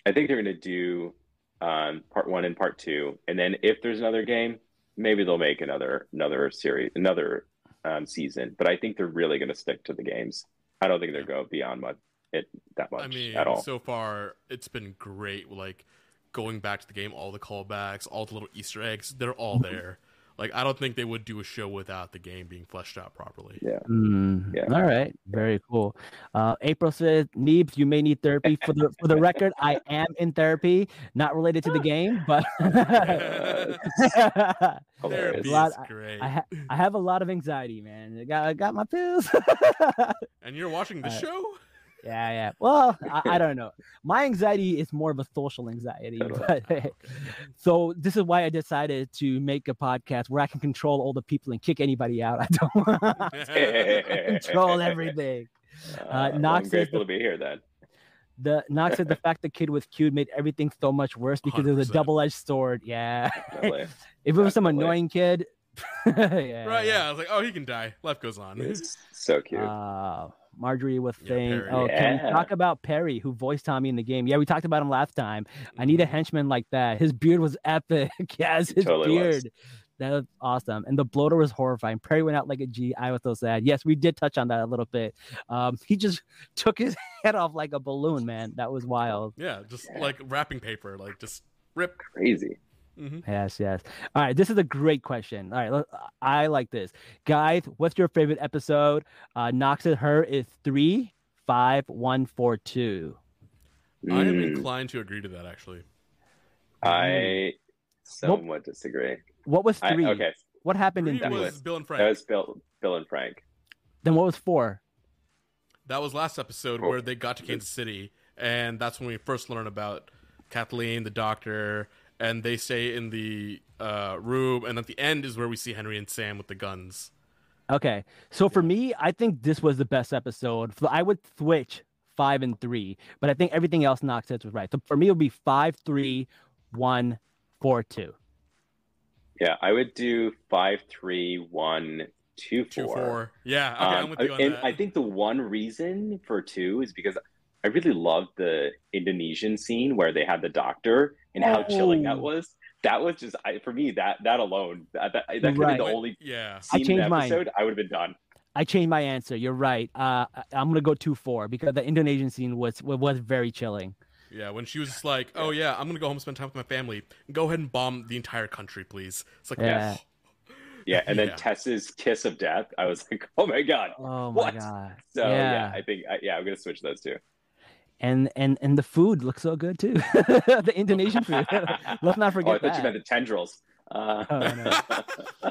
I think they're going to do um, part one and part two, and then if there's another game, maybe they'll make another another series, another um, season. But I think they're really going to stick to the games. I don't think they're going beyond much it that much I mean, at all. so far it's been great. Like going back to the game, all the callbacks, all the little Easter eggs, they're all Mm-hmm. there. Like I don't think they would do a show without the game being fleshed out properly. yeah. Mm, Yeah. All right, very cool. Uh, April says, "Neebs, you may need therapy for the for the record. I am in therapy, not related to the game, but Therapy Lot- is great. I, ha- I have a lot of anxiety, man. I got I got my pills. and you're watching the Uh, show? Yeah, yeah. Well, I, I don't know. My anxiety is more of a social anxiety. Totally. But, so this is why I decided to make a podcast where I can control all the people and kick anybody out. I don't want to control everything. Uh, Uh, well, Knox I'm grateful the- to be here then. The Knox said the fact the kid was cute made everything so much worse because it was a double-edged sword. Yeah. Definitely. if it was some Definitely. annoying kid, yeah. Right, yeah. I was like, oh, he can die. Life goes on. It's so cute. Uh, Marjorie was Yeah, saying, Perry. "Oh, can we talk about Perry, who voiced Tommy in the game? Yeah, we talked about him last time. I need a henchman like that. His beard was epic. yes, his totally was. beard. That was awesome. And the bloater was horrifying. Perry went out like a G. I was so sad. Yes, we did touch on that a little bit. Um, he just took his head off like a balloon, man. That was wild. Yeah, just Yeah. like wrapping paper, like just rip. Crazy. Hmm Yes, yes. All right, this is a great question. All right, I like this. Guys, what's your favorite episode? Uh, Knox and her is three, five, one, four, two. I am Mm, inclined to agree to that actually. I somewhat disagree. What was I, three? okay, What happened in Three three? was Bill and Frank. that was Bill, Bill and Frank. Then what was four? That was last episode Cool. where they got to Kansas City, and that's when we first learn about Kathleen, the doctor, and they stay in the uh, room. And at the end is where we see Henry and Sam with the guns. Okay, so for me, I think this was the best episode. I would switch five and three, but I think everything else Knox said was right. So for me, it would be five, three, one, four, two. Yeah, I would do five, three, one, two, Two, four. four. Yeah, okay, I'm Um, with you on and that. I think the one reason for two is because I really loved the Indonesian scene where they had the doctor and how chilling that Oh. was. That was just I, for me that that alone that that, that could Right. be the only yeah. scene in the changed mine. I would have been done. I changed my answer. You're right. Uh, I- I'm gonna go two four because the Indonesian scene was was very chilling. Yeah, when she was just like, "Oh yeah, I'm gonna go home and spend time with my family. Go ahead and bomb the entire country, please." It's like, Yeah. Yeah, and then Yeah. Tess's kiss of death. I was like, oh my god. Oh my What? god. So yeah, Yeah. I think yeah, I'm gonna switch those two. And and and the food looks so good too. the Indonesian food. Let's not forget. oh, I forget thought you meant the tendrils. Uh, Oh, no.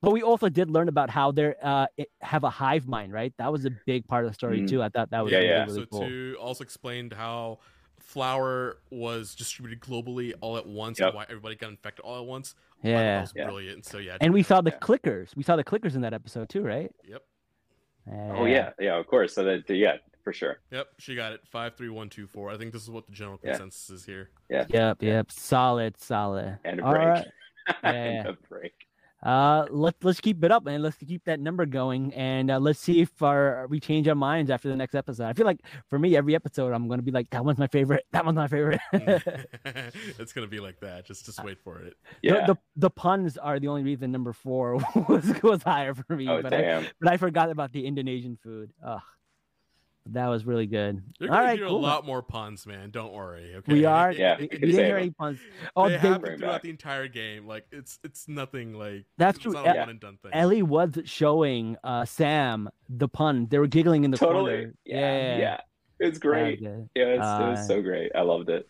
But we also did learn about how they uh, have a hive mind, right? That was a big part of the story Mm. too. I thought that was Yeah, really, yeah. really so cool. too also explained how flour was distributed globally all at once Yep. and why everybody got infected all at once. Yeah, that was Yeah. brilliant. So yeah, and we saw the Yeah. clickers. We saw the clickers in that episode too, right? yep, oh yeah, yeah, of course. So that yeah, for sure. yep. She got it. Five, three, one, two, four. I think this is what the general Yeah. consensus is here. Yeah. Yep, yep. Solid, solid. And a All break. right. and a break. Uh, let's let's keep it up, man. Let's keep that number going, and uh, let's see if our we change our minds after the next episode. I feel like for me, every episode, I'm gonna be like, that one's my favorite. That one's my favorite. it's gonna be like that. Just just wait for it. Yeah. the, the the puns are the only reason number four was was higher for me. oh but I damn. but I forgot about the Indonesian food. Ugh, that was really good. You're All gonna right, hear cool. a lot more puns, man. Don't worry. Okay. We are. Yeah, we, you we didn't hear any puns. Oh, they they, happen throughout back. the entire game. Like it's it's nothing like That's it's true. not a Yeah. one and done thing. Ellie was showing uh, Sam the pun. They were giggling in the Totally. corner. Yeah. Yeah. yeah. It's great. good. Yeah, it's, it Uh, was so great. I loved it.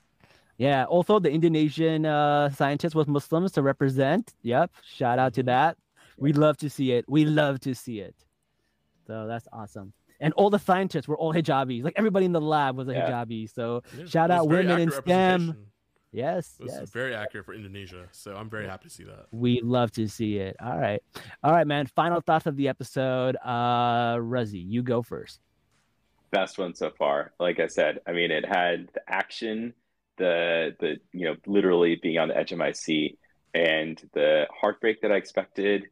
Yeah. Also, the Indonesian uh, scientist was Muslims to represent. Yep. Shout out to that. We love to see it. We love to see it. So that's awesome. And all the scientists were all hijabis. Like everybody in the lab was a Yeah. hijabi. So Yeah, shout out women in STEM. yes, It was yes. very accurate for Indonesia. So I'm very happy to see that. We love to see it. All right. All right, man. Final thoughts of the episode. Uh Ruzzy, you go first. best one so far. Like I said, I mean, it had the action, the the you know literally being on the edge of my seat, and the heartbreak that I expected,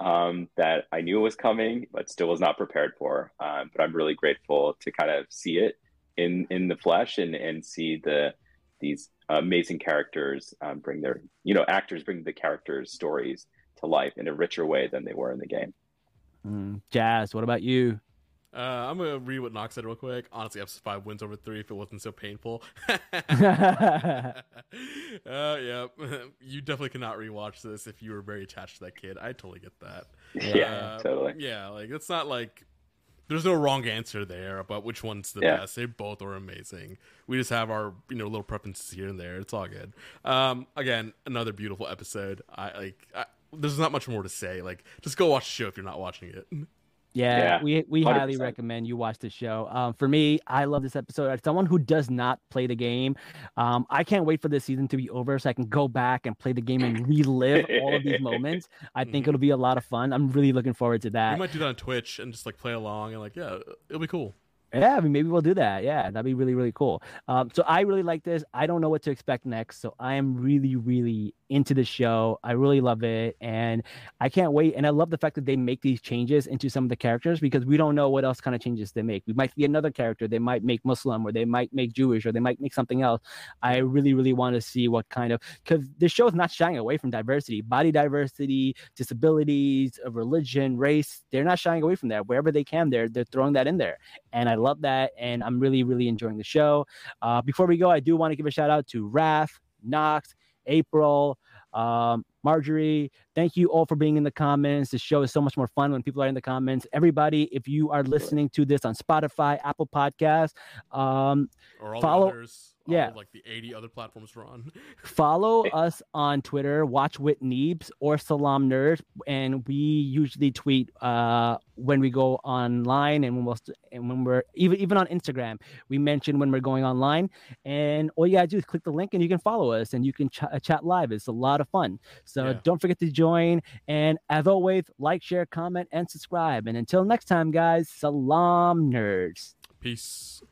um, that I knew was coming, but still was not prepared for. Um, but I'm really grateful to kind of see it in in the flesh and and see the these amazing characters um, bring their you know actors bring the characters stories to life in a richer way than they were in the game. Mm, Jazz, what about you? Uh, I'm gonna read what Knox said real quick. Honestly, episode five wins over three if it wasn't so painful. uh, yeah, you definitely cannot rewatch this if you were very attached to that kid. I totally get that. Yeah, Uh, totally. Yeah, like it's not like there's no wrong answer there about which one's the Yeah. best. They both are amazing. We just have our you know little preferences here and there. It's all good. Um, again, another beautiful episode. I like. I, there's not much more to say. Like, just go watch the show if you're not watching it. Yeah, Yeah, we we highly 100%. recommend you watch the show. Um, for me, I love this episode. As someone who does not play the game, um, I can't wait for this season to be over so I can go back and play the game and relive all of these moments. I think Mhm. it'll be a lot of fun. I'm really looking forward to We that. might do that on Twitch and just like play along and like yeah, it'll be cool. Yeah, I mean, maybe we'll do that. Yeah, that'd be really, really cool. Um, so I really like this. I don't know what to expect next. So I am really, really into the show. I really love it. And I can't wait. And I love the fact that they make these changes into some of the characters because we don't know what else kind of changes they make. We might see another character. They might make Muslim or they might make Jewish or they might make something else. I really, really want to see what kind of, because this show is not shying away from diversity, body diversity, disabilities, religion, race. They're not shying away from that. Wherever they can, they're, they're throwing that in there and I love that. And I'm really, really enjoying the show. Uh, before we go, I do want to give a shout out to Raph, Knox, April, um, Marjorie. Thank you all for being in the comments. The show is so much more fun when people are in the comments. Everybody, if you are listening to this on Spotify, Apple Podcasts, um, Or all Follow- the others. Yeah. of, like the 80 other platforms we're on. follow us on Twitter, Watch with Neve or Salaam Nerd, and we usually tweet uh, when we go online and when we'll st- and when we're even even on Instagram. We mention when we're going online, and all you gotta do is click the link and you can follow us and you can ch- uh, chat live. It's a lot of fun. So Yeah. don't forget to join. And as always, like, share, comment, and subscribe. And until next time, guys, Salaam Nerds. Peace.